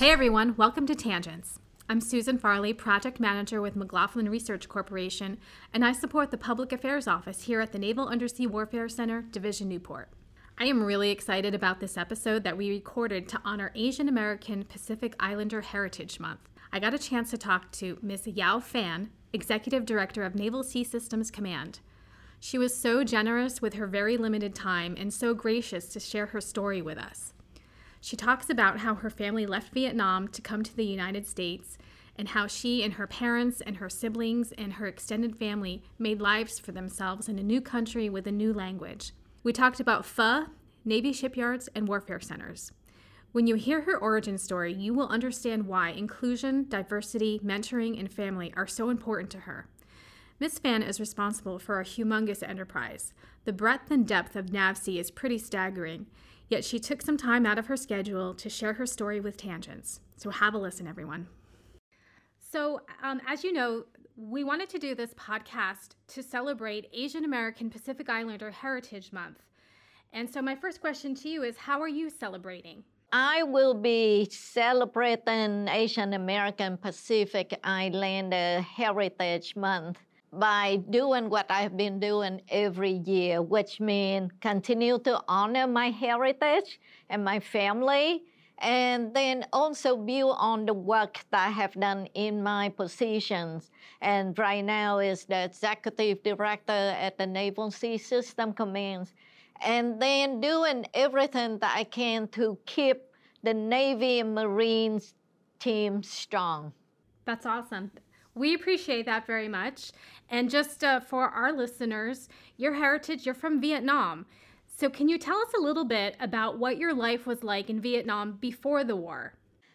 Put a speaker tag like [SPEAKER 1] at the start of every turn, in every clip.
[SPEAKER 1] Hey everyone, welcome to Tangents. I'm Susan Farley, Project Manager with McLaughlin Research Corporation, and I support the Public Affairs Office here at the Naval Undersea Warfare Center, Division Newport. I am really excited about this episode that we recorded to honor Asian American Pacific Islander Heritage Month. I got a chance to talk to Ms. Giao Phan, Executive Director of Naval Sea Systems Command. She was so generous with her very limited time and so gracious to share her story with us. She talks about how her family left Vietnam to come to the United States and how she and her parents and her siblings and her extended family made lives for themselves in a new country with a new language. We talked about pho, Navy shipyards, and warfare centers. When you hear her origin story, you will understand why inclusion, diversity, mentoring, and family are so important to her. Ms. Phan is responsible for a humongous enterprise. The breadth and depth of NAVSEA is pretty staggering, yet she took some time out of her schedule to share her story with Tangents. So have a listen, everyone. So, um, as you know, we wanted to do this podcast to celebrate Asian American Pacific Islander Heritage Month. And so, my first question to you is How are you celebrating?
[SPEAKER 2] I will be celebrating Asian American Pacific Islander Heritage Month by doing what I've been doing every year, which means continue to honor my heritage and my family, and then also build on the work that I have done in my positions. And right now is the executive director at the Naval Sea System Command. And then doing everything that I can to keep the Navy and Marines team strong.
[SPEAKER 1] That's awesome. We appreciate that very much. And just uh, for our listeners, your heritage, you're from Vietnam. So, can you tell us a little bit about what your life was like in Vietnam before the war?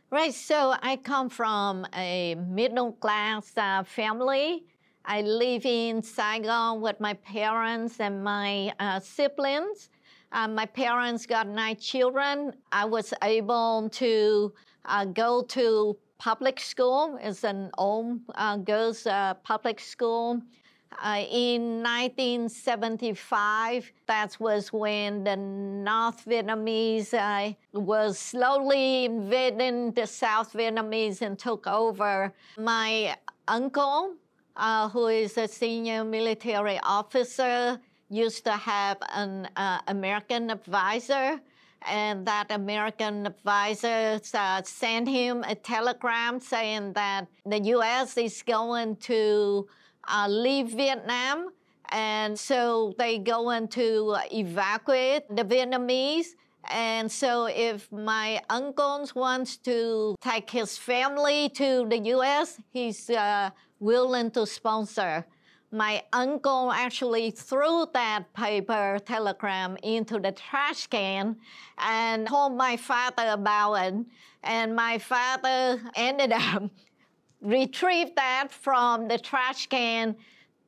[SPEAKER 2] Right. So, I come from a middle class uh, family. I live in Saigon with my parents and my uh, siblings. Uh, my parents got nine children. I was able to uh, go to public school. It's an old uh, girls' uh, public school. Uh, in 1975, that was when the North Vietnamese uh, was slowly invading the South Vietnamese and took over. My uncle, uh, who is a senior military officer, used to have an uh, American advisor and that American advisor uh, sent him a telegram saying that the U.S. is going to uh, leave Vietnam, and so they going to evacuate the Vietnamese. And so, if my uncle wants to take his family to the U.S., he's uh, willing to sponsor my uncle actually threw that paper telegram into the trash can and told my father about it. And my father ended up retrieved that from the trash can,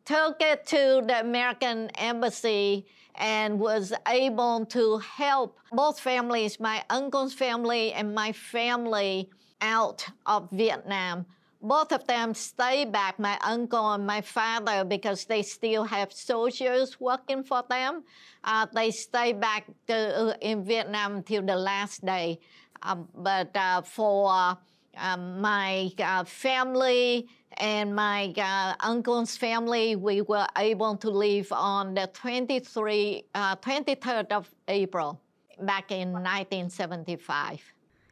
[SPEAKER 2] took it to the American embassy, and was able to help both families, my uncle's family and my family, out of Vietnam both of them stay back, my uncle and my father, because they still have soldiers working for them. Uh, they stay back to, uh, in Vietnam till the last day. Um, but uh, for um, my uh, family and my uh, uncle's family, we were able to leave on the 23, 23rd of April back in 1975.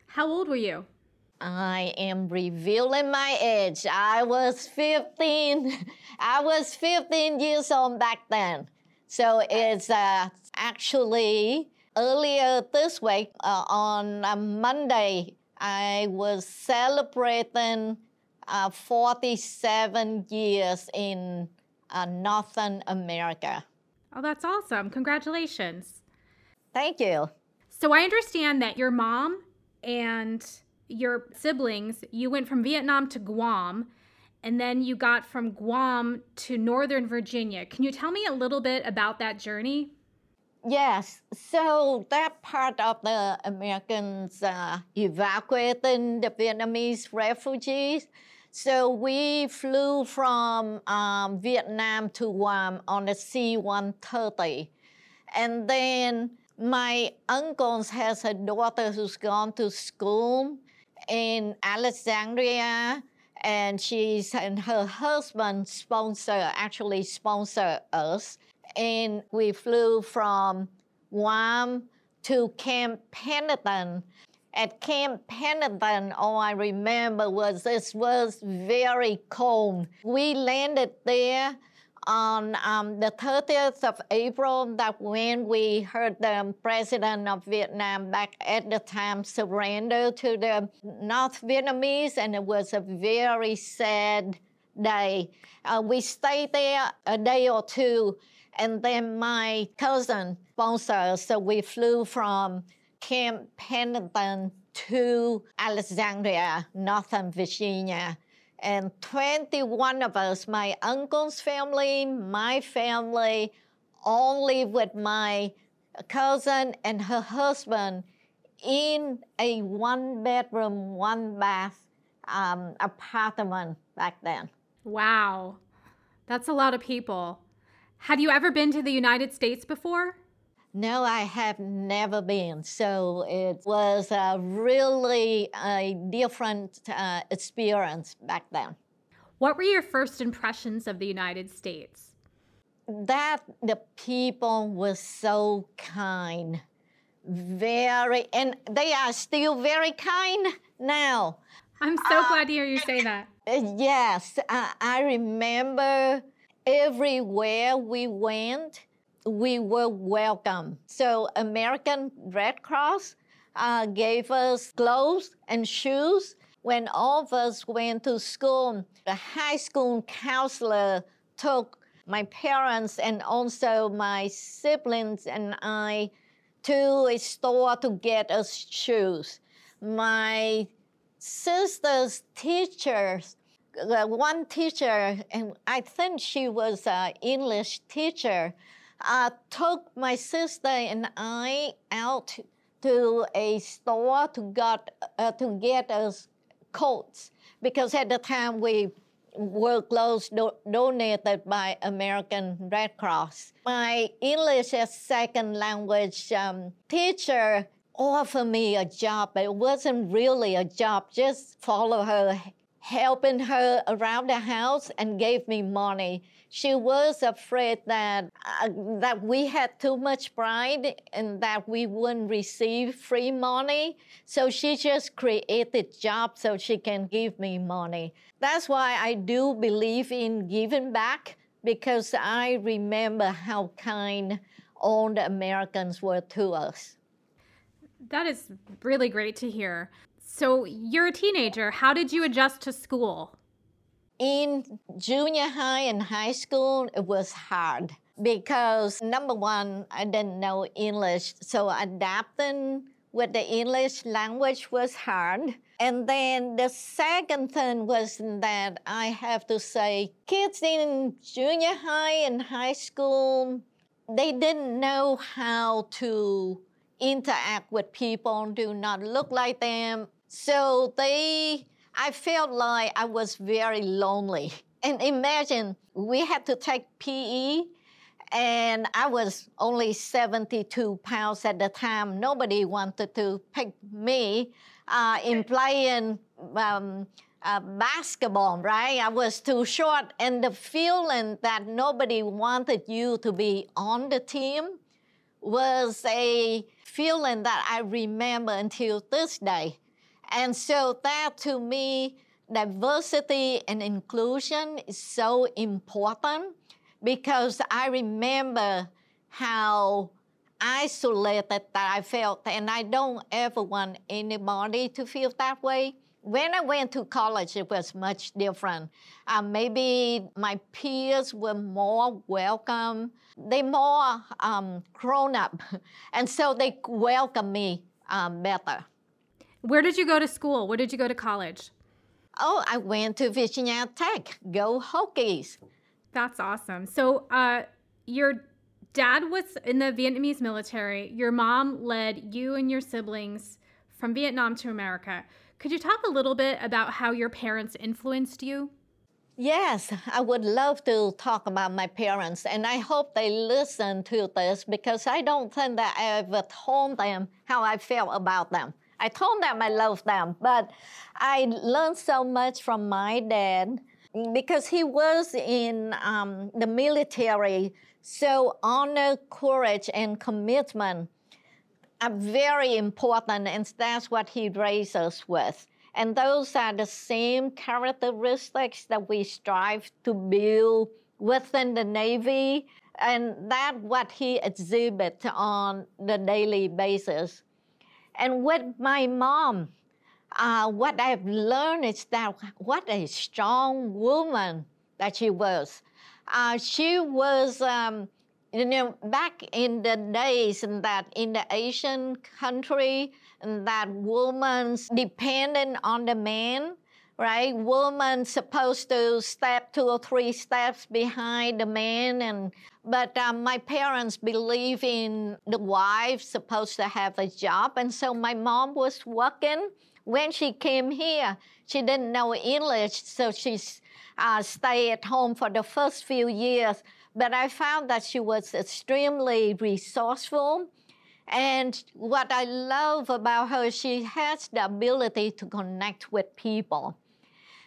[SPEAKER 1] How old were you?
[SPEAKER 2] I am revealing my age. I was 15. I was 15 years old back then. So it's uh, actually earlier this week uh, on a Monday, I was celebrating uh, 47 years in uh, Northern America.
[SPEAKER 1] Oh, that's awesome. Congratulations.
[SPEAKER 2] Thank you.
[SPEAKER 1] So I understand that your mom and your siblings, you went from Vietnam to Guam, and then you got from Guam to Northern Virginia. Can you tell me a little bit about that journey?
[SPEAKER 2] Yes. So that part of the Americans uh, evacuating the Vietnamese refugees. So we flew from um, Vietnam to Guam on the C-130. And then my uncle has a daughter who's gone to school in Alexandria, and she's and her husband sponsor actually sponsor us, and we flew from Guam to Camp Pendleton. At Camp Pendleton, all I remember was this was very cold. We landed there on um, the 30th of April, that when we heard the president of Vietnam back at the time surrender to the North Vietnamese, and it was a very sad day. Uh, we stayed there a day or two, and then my cousin sponsored so we flew from Camp Pendleton to Alexandria, Northern Virginia and 21 of us, my uncle's family, my family, all live with my cousin and her husband in a one bedroom, one bath um, apartment back then.
[SPEAKER 1] Wow, that's a lot of people. Have you ever been to the United States before?
[SPEAKER 2] No, I have never been. So it was a really a different uh, experience back then.
[SPEAKER 1] What were your first impressions of the United States?
[SPEAKER 2] That the people were so kind, very, and they are still very kind now.
[SPEAKER 1] I'm so uh, glad to hear you say that.
[SPEAKER 2] Yes, uh, I remember everywhere we went we were welcome. So American Red Cross uh, gave us clothes and shoes. When all of us went to school, the high school counselor took my parents and also my siblings and I to a store to get us shoes. My sister's teachers, the one teacher, and I think she was an English teacher, I took my sister and I out to a store to got uh, to get us coats because at the time we were clothes do- donated by American Red Cross. My English as second language um, teacher offered me a job, but it wasn't really a job. Just follow her, helping her around the house, and gave me money she was afraid that uh, that we had too much pride and that we wouldn't receive free money. So she just created jobs so she can give me money. That's why I do believe in giving back because I remember how kind all the Americans were to us.
[SPEAKER 1] That is really great to hear. So you're a teenager. How did you adjust to school?
[SPEAKER 2] in junior high and high school, it was hard because number one, I didn't know English, so adapting with the English language was hard. And then the second thing was that I have to say, kids in junior high and high school, they didn't know how to interact with people, do not look like them. So they I felt like I was very lonely. And imagine we had to take PE, and I was only 72 pounds at the time. Nobody wanted to pick me uh, in playing um, uh, basketball, right? I was too short, and the feeling that nobody wanted you to be on the team was a feeling that I remember until this day. And so that to me, diversity and inclusion is so important because I remember how isolated that I felt, and I don't ever want anybody to feel that way. When I went to college, it was much different. Uh, maybe my peers were more welcome. They more um, grown up, and so they welcomed me um, better.
[SPEAKER 1] Where did you go to school? Where did you go to college?
[SPEAKER 2] Oh, I went to Virginia Tech. Go Hokies.
[SPEAKER 1] That's awesome. So, uh, your dad was in the Vietnamese military. Your mom led you and your siblings from Vietnam to America. Could you talk a little bit about how your parents influenced you?
[SPEAKER 2] Yes, I would love to talk about my parents, and I hope they listen to this because I don't think that I ever told them how I felt about them. I told them I love them, but I learned so much from my dad because he was in um, the military. So honor, courage, and commitment are very important, and that's what he raised us with. And those are the same characteristics that we strive to build within the Navy, and that's what he exhibits on the daily basis. And with my mom, uh, what I've learned is that what a strong woman that she was. Uh, she was, um, you know, back in the days in that in the Asian country, that woman's dependent on the man, right? Woman supposed to step two or three steps behind the man, and but um, my parents believe in the wife supposed to have a job, and so my mom was working. When she came here, she didn't know English, so she uh, stayed at home for the first few years. But I found that she was extremely resourceful. And what I love about her, she has the ability to connect with people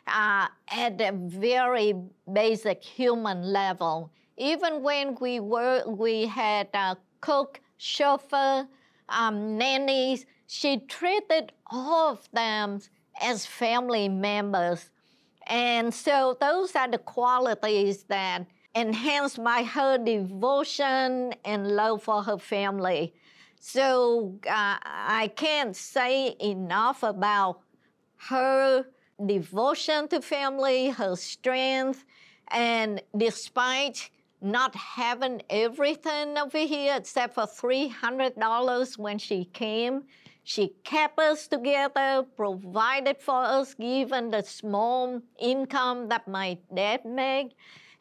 [SPEAKER 2] uh, at a very basic human level. Even when we were, we had a cook, chauffeur, um, nannies, she treated all of them as family members. And so those are the qualities that enhanced by her devotion and love for her family. So uh, I can't say enough about her devotion to family, her strength, and despite not having everything over here except for $300 when she came, she kept us together, provided for us, given the small income that my dad made.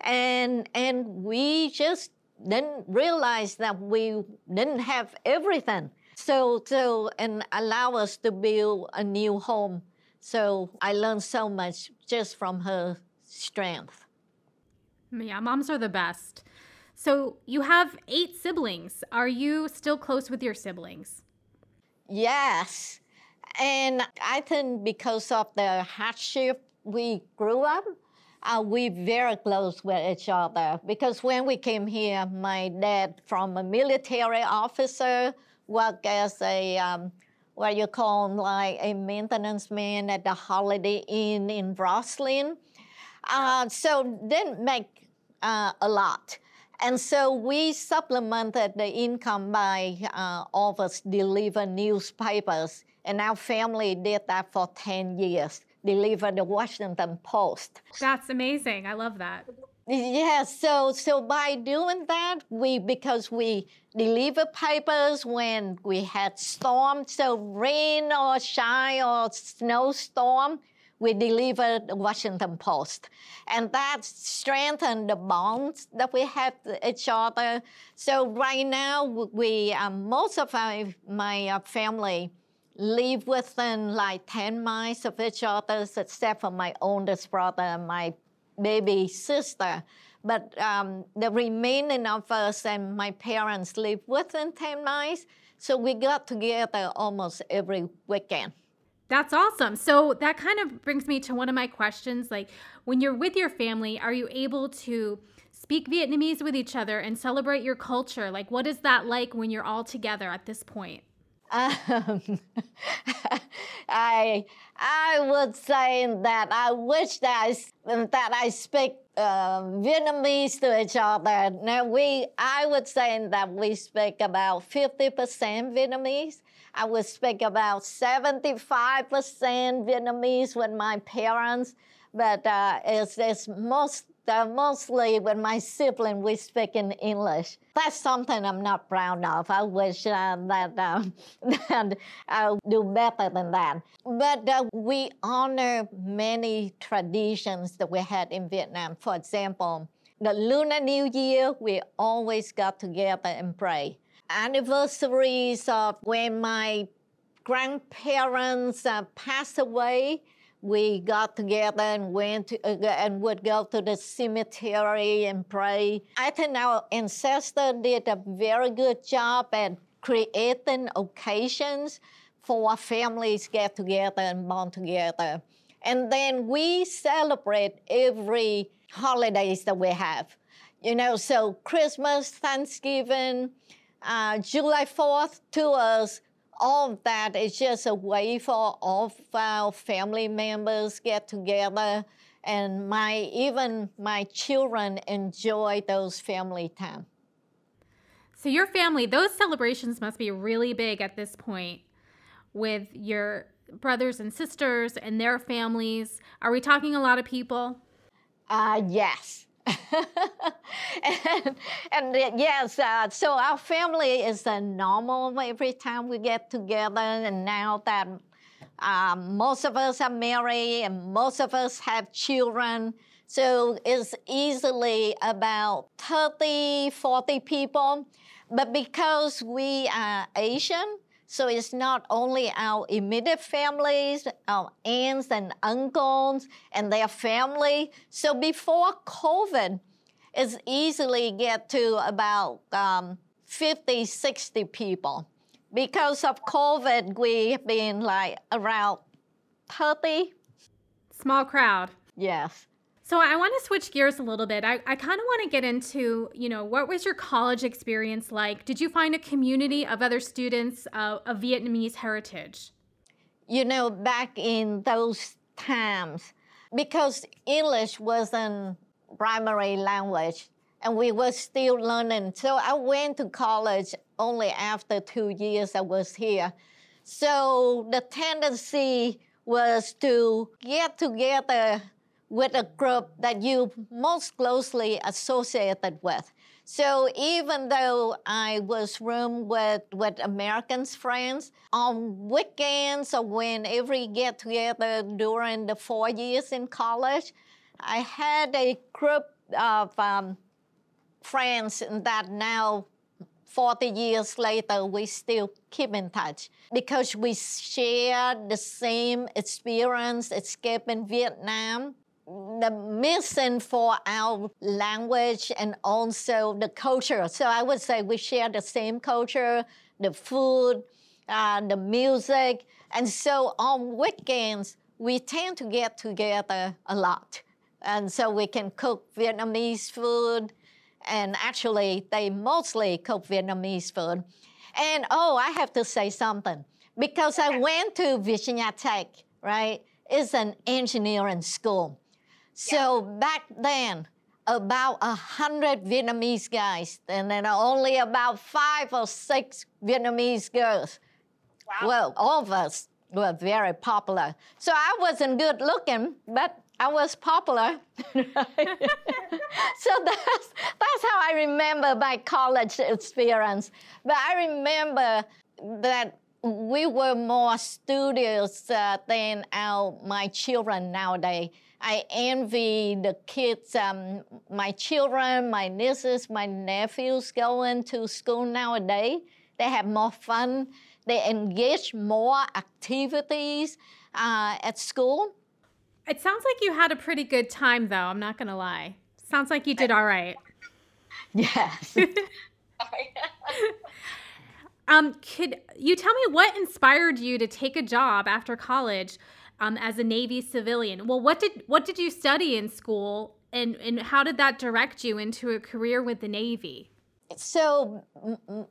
[SPEAKER 2] And, and we just didn't realize that we didn't have everything. So, so, and allow us to build a new home so I learned so much just from her strength.
[SPEAKER 1] Yeah, moms are the best. So you have eight siblings. Are you still close with your siblings?
[SPEAKER 2] Yes. And I think because of the hardship we grew up, uh, we very close with each other. Because when we came here, my dad, from a military officer, worked as a um, what you call like a maintenance man at the Holiday Inn in Rosslyn. Uh, so didn't make uh, a lot. And so we supplemented the income by uh, us deliver newspapers. And our family did that for 10 years, deliver the Washington Post.
[SPEAKER 1] That's amazing. I love that.
[SPEAKER 2] Yeah, so so by doing that, we because we deliver papers when we had storms, so rain or shine or snowstorm, we delivered the Washington Post, and that strengthened the bonds that we have each other. So right now, we um, most of our, my uh, family live within like 10 miles of each other, except for my oldest brother and my baby sister. But um, the remaining of us and my parents live within 10 miles. So we got together almost every weekend.
[SPEAKER 1] That's awesome. So that kind of brings me to one of my questions. Like, when you're with your family, are you able to speak Vietnamese with each other and celebrate your culture? Like, what is that like when you're all together at this point? Um,
[SPEAKER 2] I I would say that I wish that I, that I speak uh, Vietnamese to each other. Now we I would say that we speak about fifty percent Vietnamese. I would speak about seventy five percent Vietnamese with my parents, but uh, it's it's most uh, mostly with my sibling, we speak in English. That's something I'm not proud of. I wish uh, that, uh, that I'll do better than that. But uh, we honor many traditions that we had in Vietnam. For example, the Lunar New Year, we always got together and pray. Anniversaries of when my grandparents uh, passed away, we got together and went to, uh, and would go to the cemetery and pray. I think our ancestors did a very good job at creating occasions four families get together and bond together. And then we celebrate every holidays that we have. You know, so Christmas, Thanksgiving, uh, July 4th to us, all of that is just a way for all of our family members get together and my even my children enjoy those family time.
[SPEAKER 1] So your family, those celebrations must be really big at this point with your brothers and sisters and their families. Are we talking a lot of people?
[SPEAKER 2] Uh, yes. and, and yes, uh, so our family is normal every time we get together. And now that um, most of us are married and most of us have children, so it's easily about 30, 40 people. But because we are Asian, so it's not only our immediate families, our aunts and uncles and their family. So before COVID, it's easily get to about um, 50, 60 people. Because of COVID, we've been like around 30.
[SPEAKER 1] Small crowd.
[SPEAKER 2] Yes.
[SPEAKER 1] So I want to switch gears a little bit. I, I kind of want to get into, you know, what was your college experience like? Did you find a community of other students uh, of Vietnamese heritage?
[SPEAKER 2] You know, back in those times, because English wasn't primary language and we were still learning. So I went to college only after two years I was here. So the tendency was to get together with a group that you most closely associated with. So even though I was room with, with Americans friends, on weekends or whenever we get together during the four years in college, I had a group of um, friends that now 40 years later, we still keep in touch because we share the same experience escaping Vietnam the mission for our language and also the culture. So I would say we share the same culture, the food, uh, the music. And so on weekends, we tend to get together a lot. And so we can cook Vietnamese food. And actually, they mostly cook Vietnamese food. And oh, I have to say something. Because I went to Virginia Tech, right? It's an engineering school. So back then, about a hundred Vietnamese guys, and then only about five or six Vietnamese girls. Wow. Well, all of us were very popular. So I wasn't good looking, but I was popular. so that's, that's how I remember my college experience. But I remember that we were more studious uh, than our, my children nowadays. I envy the kids, um, my children, my nieces, my nephews going to school nowadays. They have more fun. They engage more activities uh, at school.
[SPEAKER 1] It sounds like you had a pretty good time, though. I'm not going to lie. Sounds like you did all right.
[SPEAKER 2] Yes.
[SPEAKER 1] um, could you tell me what inspired you to take a job after college um, as a Navy civilian. Well, what did what did you study in school, and and how did that direct you into a career with the Navy?
[SPEAKER 2] So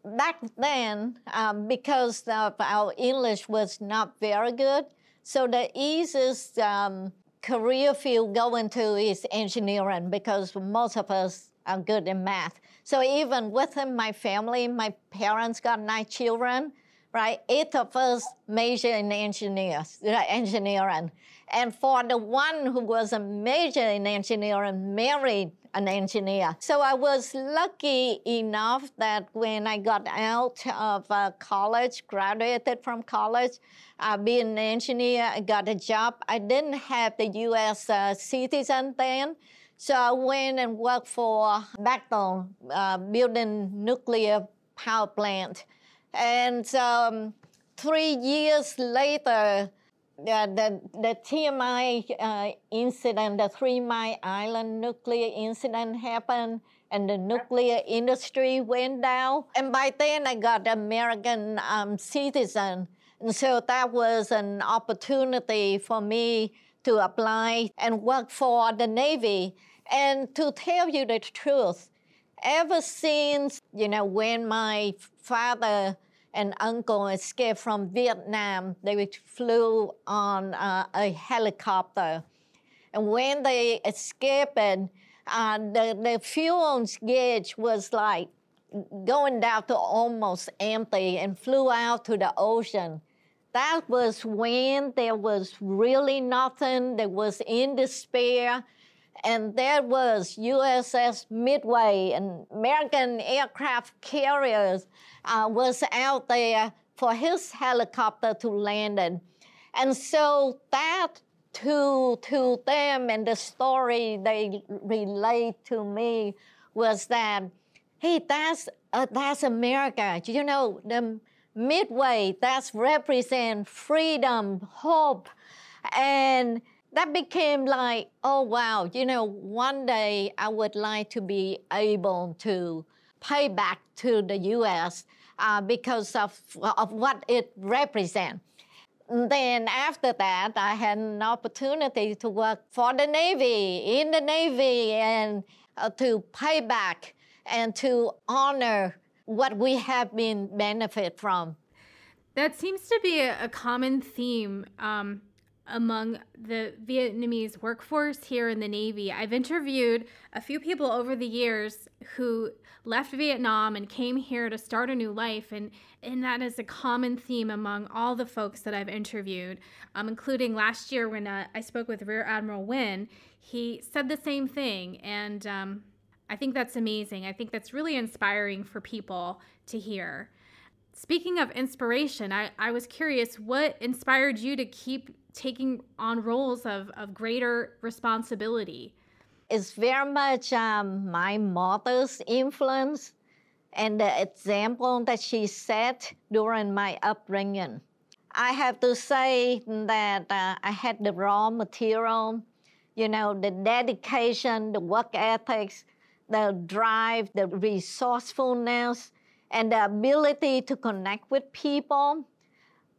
[SPEAKER 2] back then, um, because our English was not very good, so the easiest um, career field going to is engineering because most of us are good in math. So even within my family, my parents got nine children right? Eight of us major in engineers, engineering. And for the one who was a major in engineering, married an engineer. So I was lucky enough that when I got out of uh, college, graduated from college, uh, being an engineer, I got a job. I didn't have the U.S. Uh, citizen then. So I went and worked for Bechtel, uh, building nuclear power plant. And um, three years later, uh, the, the TMI uh, incident, the Three Mile Island nuclear incident happened, and the nuclear industry went down. And by then, I got American um, citizen. And so that was an opportunity for me to apply and work for the Navy. And to tell you the truth, ever since, you know, when my father and uncle escaped from Vietnam, they flew on uh, a helicopter. And when they escaped, uh, the, the fuel gauge was like going down to almost empty and flew out to the ocean. That was when there was really nothing. There was in despair. And there was USS Midway and American aircraft carriers uh, was out there for his helicopter to land in. And so that to, to them and the story they relate to me was that, hey, that's, uh, that's America. You know, the midway, that's represent freedom, hope. And that became like, oh, wow, you know, one day I would like to be able to pay back to the U.S. Uh, because of, of what it represents. Then after that, I had an opportunity to work for the Navy, in the Navy, and uh, to pay back and to honor what we have been benefit from.
[SPEAKER 1] That seems to be a, common theme um, among the Vietnamese workforce here in the Navy. I've interviewed a few people over the years who left Vietnam and came here to start a new life, and, and that is a common theme among all the folks that I've interviewed, um, including last year when uh, I spoke with Rear Admiral Nguyen. He said the same thing, and um, I think that's amazing. I think that's really inspiring for people to hear. Speaking of inspiration, I, I was curious what inspired you to keep taking on roles of, of greater responsibility?
[SPEAKER 2] It's very much um, my mother's influence and the example that she set during my upbringing. I have to say that uh, I had the raw material, you know, the dedication, the work ethics, the drive, the resourcefulness, and the ability to connect with people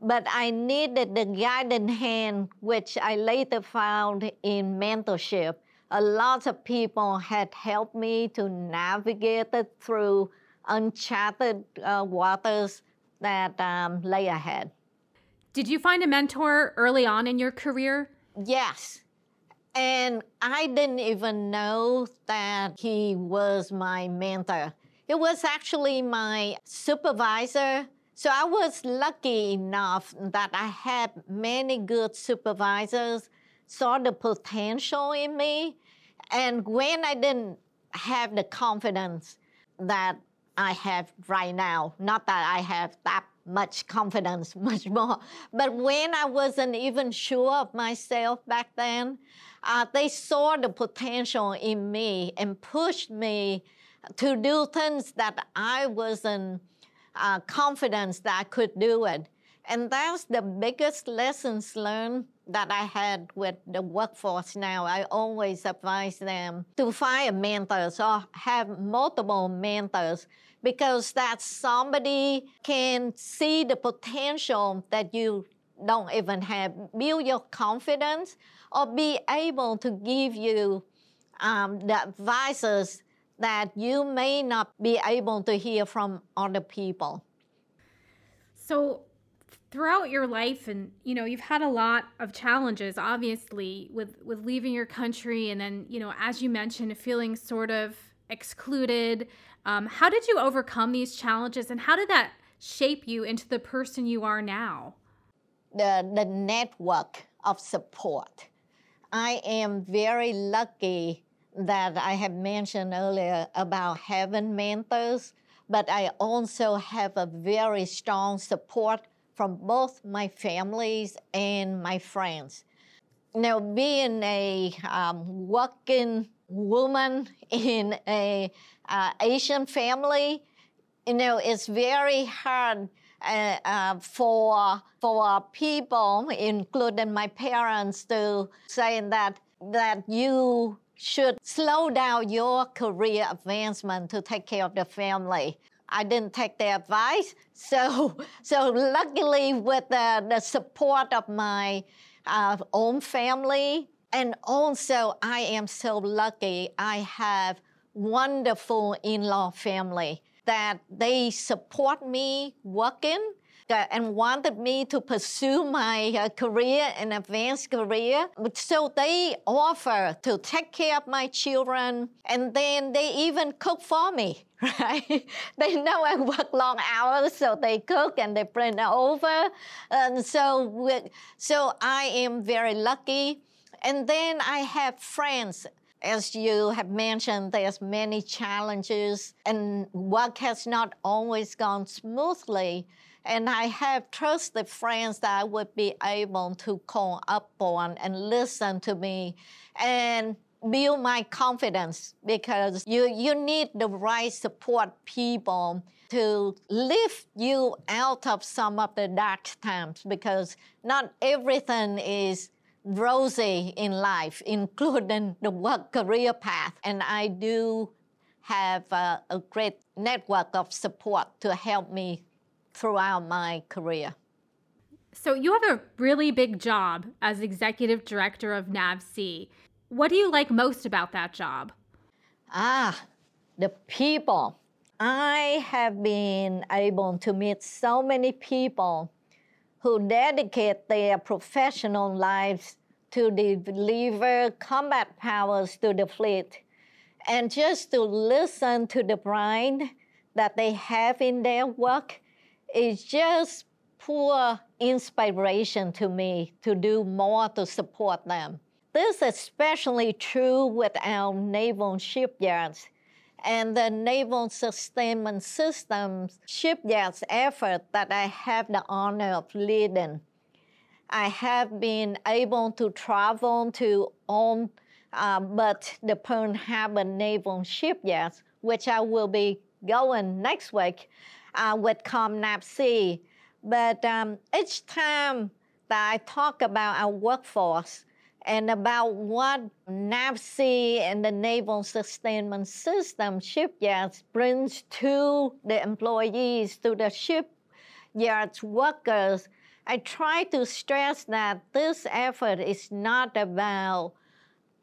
[SPEAKER 2] but I needed the guiding hand, which I later found in mentorship. A lot of people had helped me to navigate through uncharted uh, waters that um, lay ahead.
[SPEAKER 1] Did you find a mentor early on in your career?
[SPEAKER 2] Yes. And I didn't even know that he was my mentor. It was actually my supervisor so I was lucky enough that I had many good supervisors, saw the potential in me. And when I didn't have the confidence that I have right now, not that I have that much confidence, much more, but when I wasn't even sure of myself back then, uh, they saw the potential in me and pushed me to do things that I wasn't uh, confidence that I could do it. And that's the biggest lessons learned that I had with the workforce now. I always advise them to find mentors or have multiple mentors because that somebody can see the potential that you don't even have, build your confidence, or be able to give you um, the advices that you may not be able to hear from other people.
[SPEAKER 1] So, throughout your life and you know you've had a lot of challenges obviously with with leaving your country and then you know as you mentioned feeling sort of excluded um, how did you overcome these challenges and how did that shape you into the person you are now
[SPEAKER 2] the the network of support i am very lucky that I have mentioned earlier about having mentors, but I also have a very strong support from both my families and my friends. Now, being a um, working woman in a uh, Asian family, you know, it's very hard uh, uh, for for people, including my parents, to say that that you should slow down your career advancement to take care of the family. I didn't take their advice. So, so luckily, with the, the support of my uh, own family, and also I am so lucky. I have wonderful in-law family that they support me working and wanted me to pursue my uh, career, an advanced career. So they offer to take care of my children, and then they even cook for me. Right? they know I work long hours, so they cook and they bring it over. And so, so I am very lucky. And then I have friends as you have mentioned, there's many challenges and work has not always gone smoothly. And I have trusted friends that I would be able to call up on and listen to me and build my confidence because you, you need the right support people to lift you out of some of the dark times because not everything is rosy in life, including the work career path. And I do have a, a great network of support to help me throughout my career.
[SPEAKER 1] So, you have a really big job as executive director of NAVSEA. What do you like most about that job?
[SPEAKER 2] Ah, the people. I have been able to meet so many people who dedicate their professional lives to deliver combat powers to the fleet and just to listen to the pride that they have in their work is just poor inspiration to me to do more to support them. This is especially true with our naval shipyards and the Naval Sustainment Systems shipyards effort that I have the honor of leading. I have been able to travel to all uh, but the Pearl Harbor Naval shipyards, which I will be going next week uh, with ComNAVSEA. But um, each time that I talk about our workforce and about what NAVSEA and the Naval Sustainment System shipyards brings to the employees, to the shipyards workers, I try to stress that this effort is not about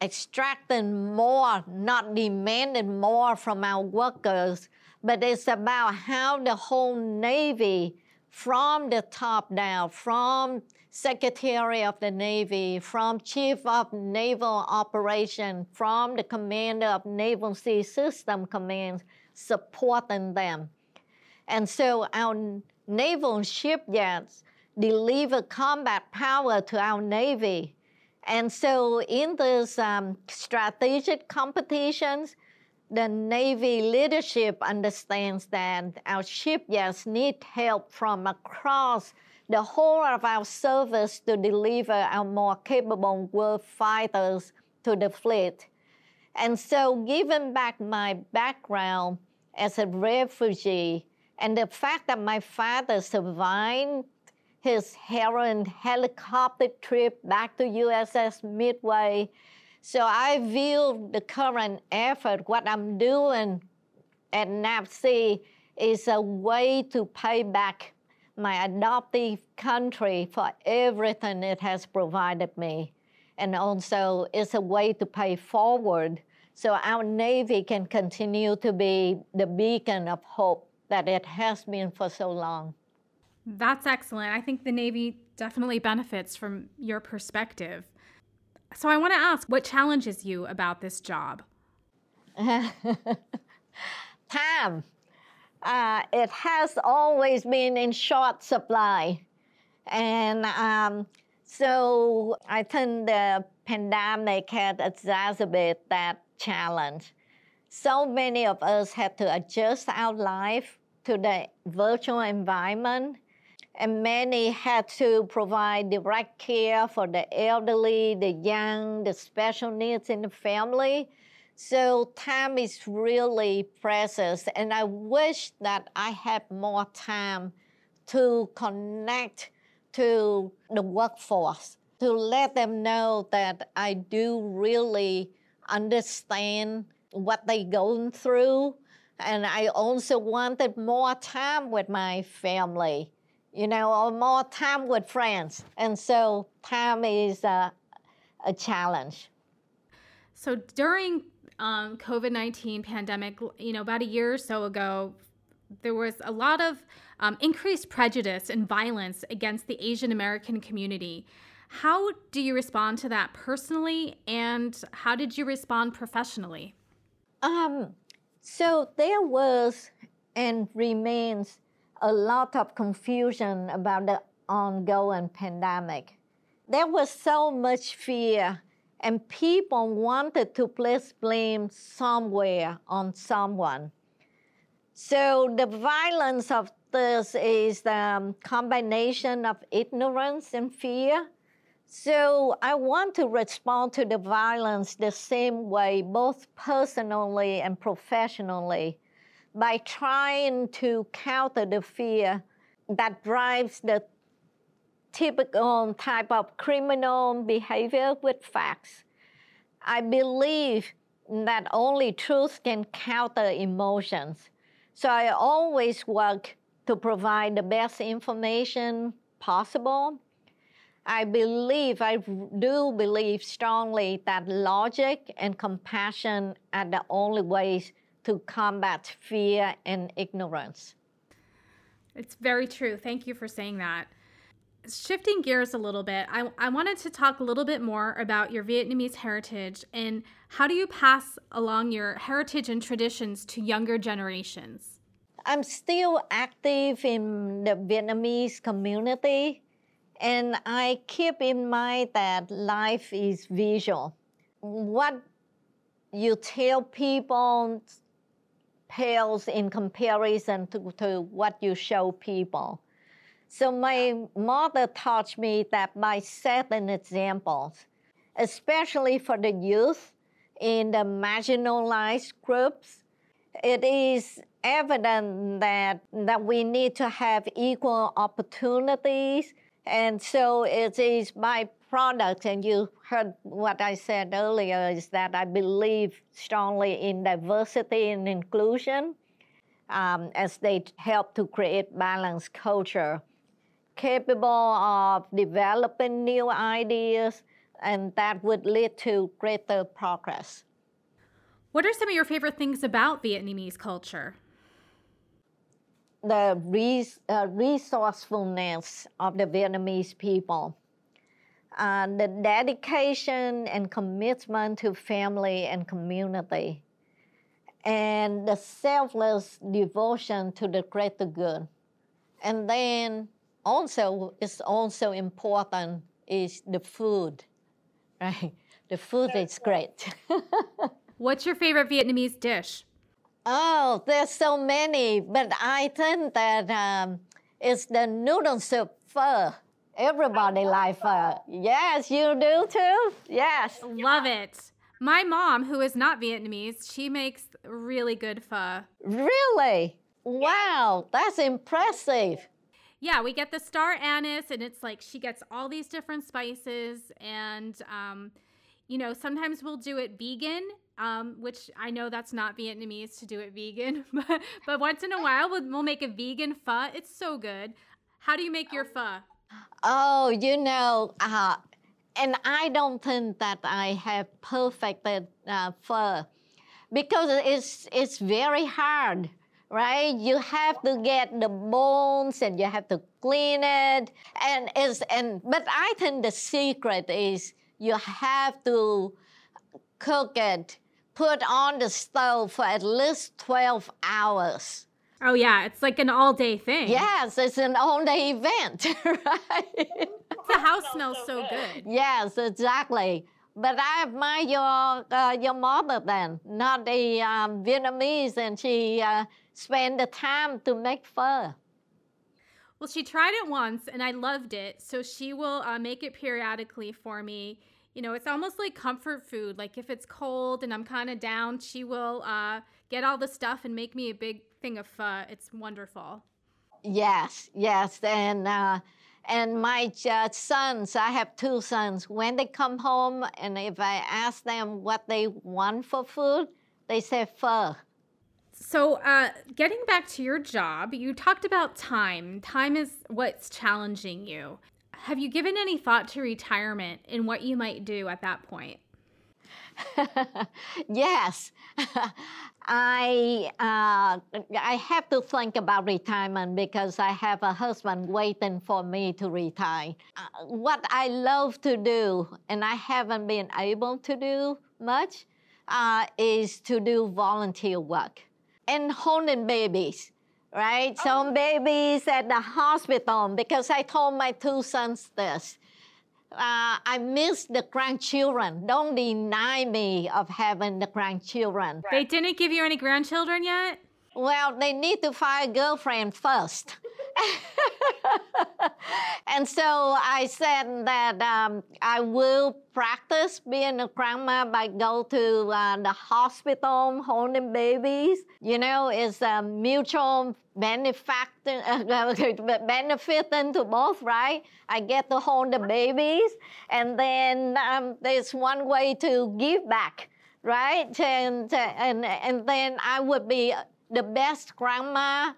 [SPEAKER 2] extracting more, not demanding more from our workers, but it's about how the whole Navy, from the top down, from Secretary of the Navy, from Chief of Naval Operation, from the Commander of Naval Sea System Command, supporting them. And so our naval shipyards deliver combat power to our Navy. And so in these um, strategic competitions, the Navy leadership understands that our shipyards need help from across the whole of our service to deliver our more capable war fighters to the fleet. And so, given back my background as a refugee and the fact that my father survived his harrowing helicopter trip back to USS Midway so I view the current effort, what I'm doing at NAVSEA, is a way to pay back my adoptive country for everything it has provided me. And also, it's a way to pay forward so our Navy can continue to be the beacon of hope that it has been for so long.
[SPEAKER 1] That's excellent. I think the Navy definitely benefits from your perspective. So I want to ask what challenges you about this job?
[SPEAKER 2] Time. Uh, it has always been in short supply. And um, so I think the pandemic had exacerbated that challenge. So many of us had to adjust our life to the virtual environment and many had to provide direct care for the elderly, the young, the special needs in the family. So time is really precious, and I wish that I had more time to connect to the workforce, to let them know that I do really understand what they're going through, And I also wanted more time with my family, you know, or more time with friends. And so time is a, a challenge.
[SPEAKER 1] So during um, COVID 19 pandemic, you know, about a year or so ago, there was a lot of um, increased prejudice and violence against the Asian American community. How do you respond to that personally, and how did you respond professionally?
[SPEAKER 2] Um, so there was and remains a lot of confusion about the ongoing pandemic. There was so much fear, and people wanted to place blame somewhere on someone. So the violence of this is the combination of ignorance and fear. So I want to respond to the violence the same way, both personally and professionally, by trying to counter the fear that drives the typical type of criminal behavior with facts. I believe that only truth can counter emotions. So I always work to provide the best information possible. I believe, I do believe strongly that logic and compassion are the only ways to combat fear and ignorance.
[SPEAKER 1] It's very true. Thank you for saying that. Shifting gears a little bit, I, I wanted to talk a little bit more about your Vietnamese heritage and how do you pass along your heritage and traditions to younger generations?
[SPEAKER 2] I'm still active in the Vietnamese community, and I keep in mind that life is visual. What you tell people pales in comparison to, to what you show people. So my mother taught me that by setting examples, especially for the youth in the marginalized groups, it is evident that, that we need to have equal opportunities. And so it is by product, and you heard what I said earlier, is that I believe strongly in diversity and inclusion um, as they help to create balanced culture, capable of developing new ideas, and that would lead to greater progress.
[SPEAKER 1] What are some of your favorite things about Vietnamese culture?
[SPEAKER 2] The res- uh, resourcefulness of the Vietnamese people, uh, the dedication and commitment to family and community, and the selfless devotion to the greater good. And then also, it's also important is the food, right? The food is great.
[SPEAKER 1] What's your favorite Vietnamese dish?
[SPEAKER 2] Oh, there's so many, but I think that um, it's the noodle soup pho. Everybody likes pho. Yes, you do too? Yes.
[SPEAKER 1] Love it. My mom, who is not Vietnamese, she makes really good pho.
[SPEAKER 2] Really? Wow, that's impressive.
[SPEAKER 1] Yeah, we get the star anise, and it's like she gets all these different spices, and um, you know, sometimes we'll do it vegan, um, which I know that's not Vietnamese to do it vegan, but, but once in a while we'll, we'll make a vegan pho. It's so good. How do you make your pho?
[SPEAKER 2] Oh, you know, uh, and I don't think that I have perfected uh, pho because it's it's very hard, right? You have to get the bones and you have to clean it, and it's and but I think the secret is you have to cook it, put on the stove for at least 12 hours.
[SPEAKER 1] Oh, yeah, it's like an all day thing.
[SPEAKER 2] Yes, it's an all day event, right?
[SPEAKER 1] The house smells so good.
[SPEAKER 2] Yes, exactly. But I admire your, uh, your mother then, not the um, Vietnamese, and she uh, spent the time to make pho.
[SPEAKER 1] Well, she tried it once and I loved it. So she will uh, make it periodically for me. You know, it's almost like comfort food. Like if it's cold and I'm kind of down, she will uh, get all the stuff and make me a big thing of pho. It's wonderful.
[SPEAKER 2] Yes, yes. And, uh, and my uh, sons, I have two sons, when they come home and if I ask them what they want for food, they say pho.
[SPEAKER 1] So, uh, getting back to your job, you talked about time. Time is what's challenging you. Have you given any thought to retirement and what you might do at that point?
[SPEAKER 2] yes, I uh, I have to think about retirement because I have a husband waiting for me to retire. Uh, what I love to do, and I haven't been able to do much, uh, is to do volunteer work and holding babies. Right, oh. some babies at the hospital because I told my two sons this uh, I miss the grandchildren. Don't deny me of having the grandchildren.
[SPEAKER 1] They didn't give you any grandchildren yet?
[SPEAKER 2] Well, they need to find a girlfriend first. and so I said that um, I will practice being a grandma by go to uh, the hospital holding babies. You know, it's a mutual benefactor, uh, benefiting to both, right? I get to hold the babies, and then um, there's one way to give back, right? And, and, and then I would be the best grandma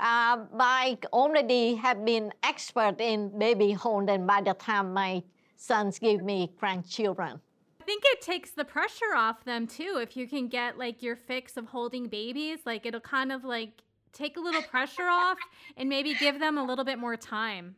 [SPEAKER 2] uh, I already have been expert in baby holding by the time my sons give me grandchildren.
[SPEAKER 1] I think it takes the pressure off them too. If you can get like your fix of holding babies, like it'll kind of like take a little pressure off and maybe give them a little bit more time.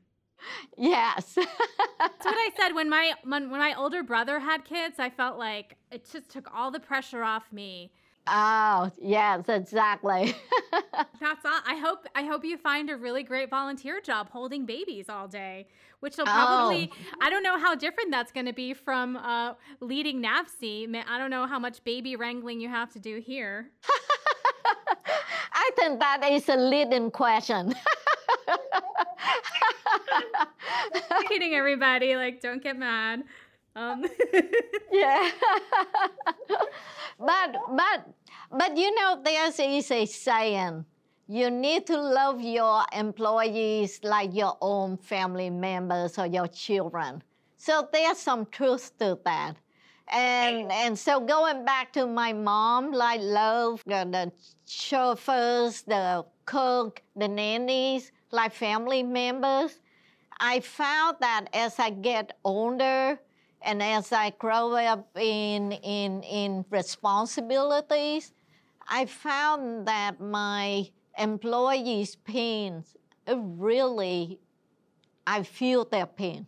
[SPEAKER 2] Yes.
[SPEAKER 1] That's what I said when my when, when my older brother had kids, I felt like it just took all the pressure off me
[SPEAKER 2] Oh, yes, exactly.
[SPEAKER 1] That's all. I hope I hope you find a really great volunteer job holding babies all day, which will probably oh. I don't know how different that's going to be from uh, leading NAVSEA. I don't know how much baby wrangling you have to do here.
[SPEAKER 2] I think that is a leading question.
[SPEAKER 1] Kidding, everybody. Like, don't get mad. Um.
[SPEAKER 2] yeah. but but but you know there is a saying. You need to love your employees like your own family members or your children. So there's some truth to that. And and so going back to my mom, like love the, the chauffeurs, the cook, the nannies, like family members. I found that as I get older, and as I grow up in, in, in responsibilities, I found that my employees' pains uh, really, I feel their pain.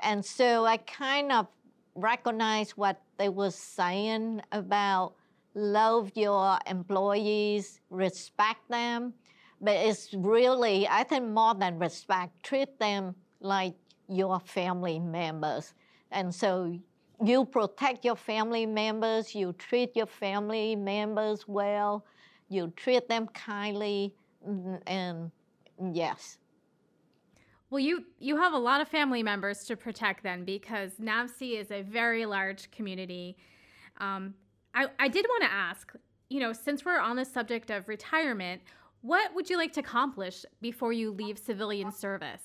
[SPEAKER 2] And so I kind of recognize what they were saying about love your employees, respect them. But it's really, I think more than respect, treat them like your family members. And so you protect your family members, you treat your family members well, you treat them kindly, mm, and yes.
[SPEAKER 1] Well, you you have a lot of family members to protect then because NAVSEA is a very large community. Um, I, I did want to ask, you know, since we're on the subject of retirement, what would you like to accomplish before you leave civilian service?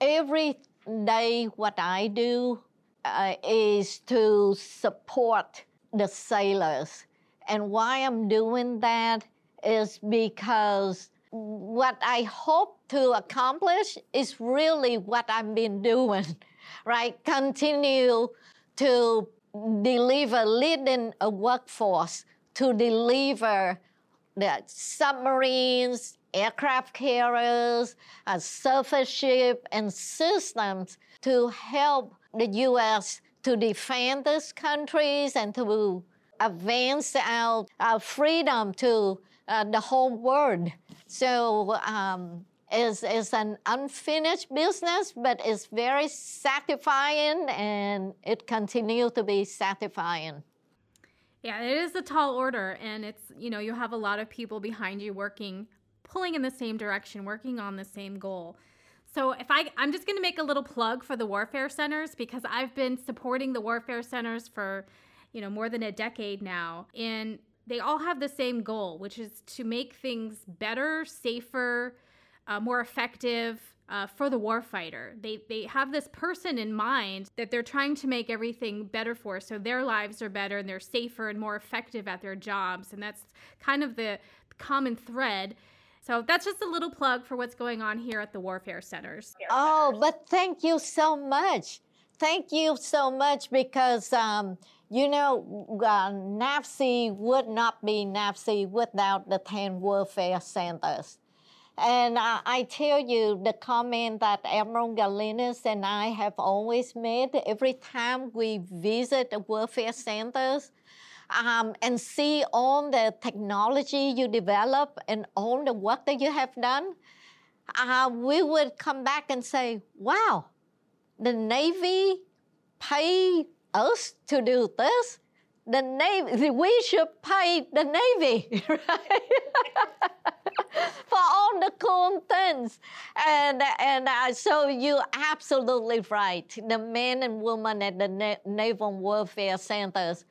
[SPEAKER 2] Every day what I do uh, is to support the sailors. And why I'm doing that is because what I hope to accomplish is really what I've been doing, right? Continue to deliver, leading a workforce to deliver the submarines, aircraft carriers, a surface ship, and systems to help the U.S. to defend these countries and to advance our, our freedom to uh, the whole world. So um, it's, it's an unfinished business, but it's very satisfying and it continues to be satisfying.
[SPEAKER 1] Yeah, it is a tall order, and it's, you know, you have a lot of people behind you working pulling in the same direction, working on the same goal. So if I I'm just going to make a little plug for the warfare centers because I've been supporting the warfare centers for, you know, more than a decade now and they all have the same goal, which is to make things better, safer, uh, more effective uh, for the warfighter. They, they have this person in mind that they're trying to make everything better for, so their lives are better and they're safer and more effective at their jobs. And that's kind of the common thread. So that's just a little plug for what's going on here at the Warfare Centers.
[SPEAKER 2] Oh, but thank you so much. Thank you so much because, um, you know, uh, NAVSEA would not be NAVSEA without the 10 warfare centers. And I tell you, the comment that Admiral Galinis and I have always made every time we visit the warfare centers um, and see all the technology you develop and all the work that you have done, uh, we would come back and say, wow, the Navy pay us to do this. The Navy, we should pay the Navy, right? For all the cool things. And, and uh, so you're absolutely right. The men and women at the Na- Naval Warfare Centers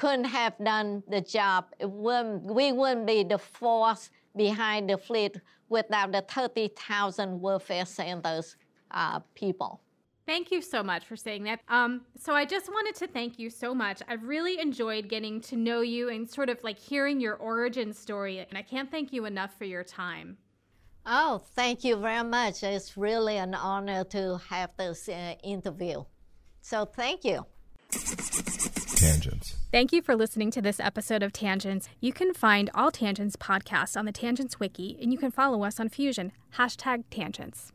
[SPEAKER 2] couldn't have done the job. Wouldn't, we wouldn't be the force behind the fleet without the 30,000 welfare centers uh, people.
[SPEAKER 1] Thank you so much for saying that. Um, so I just wanted to thank you so much. I've really enjoyed getting to know you and sort of like hearing your origin story, and I can't thank you enough for your time.
[SPEAKER 2] Oh, thank you very much. It's really an honor to have this uh, interview. So thank you.
[SPEAKER 3] Tangents.
[SPEAKER 1] Thank you for listening to this episode of Tangents. You can find all Tangents podcasts on the Tangents Wiki, and you can follow us on Fusion, hashtag Tangents.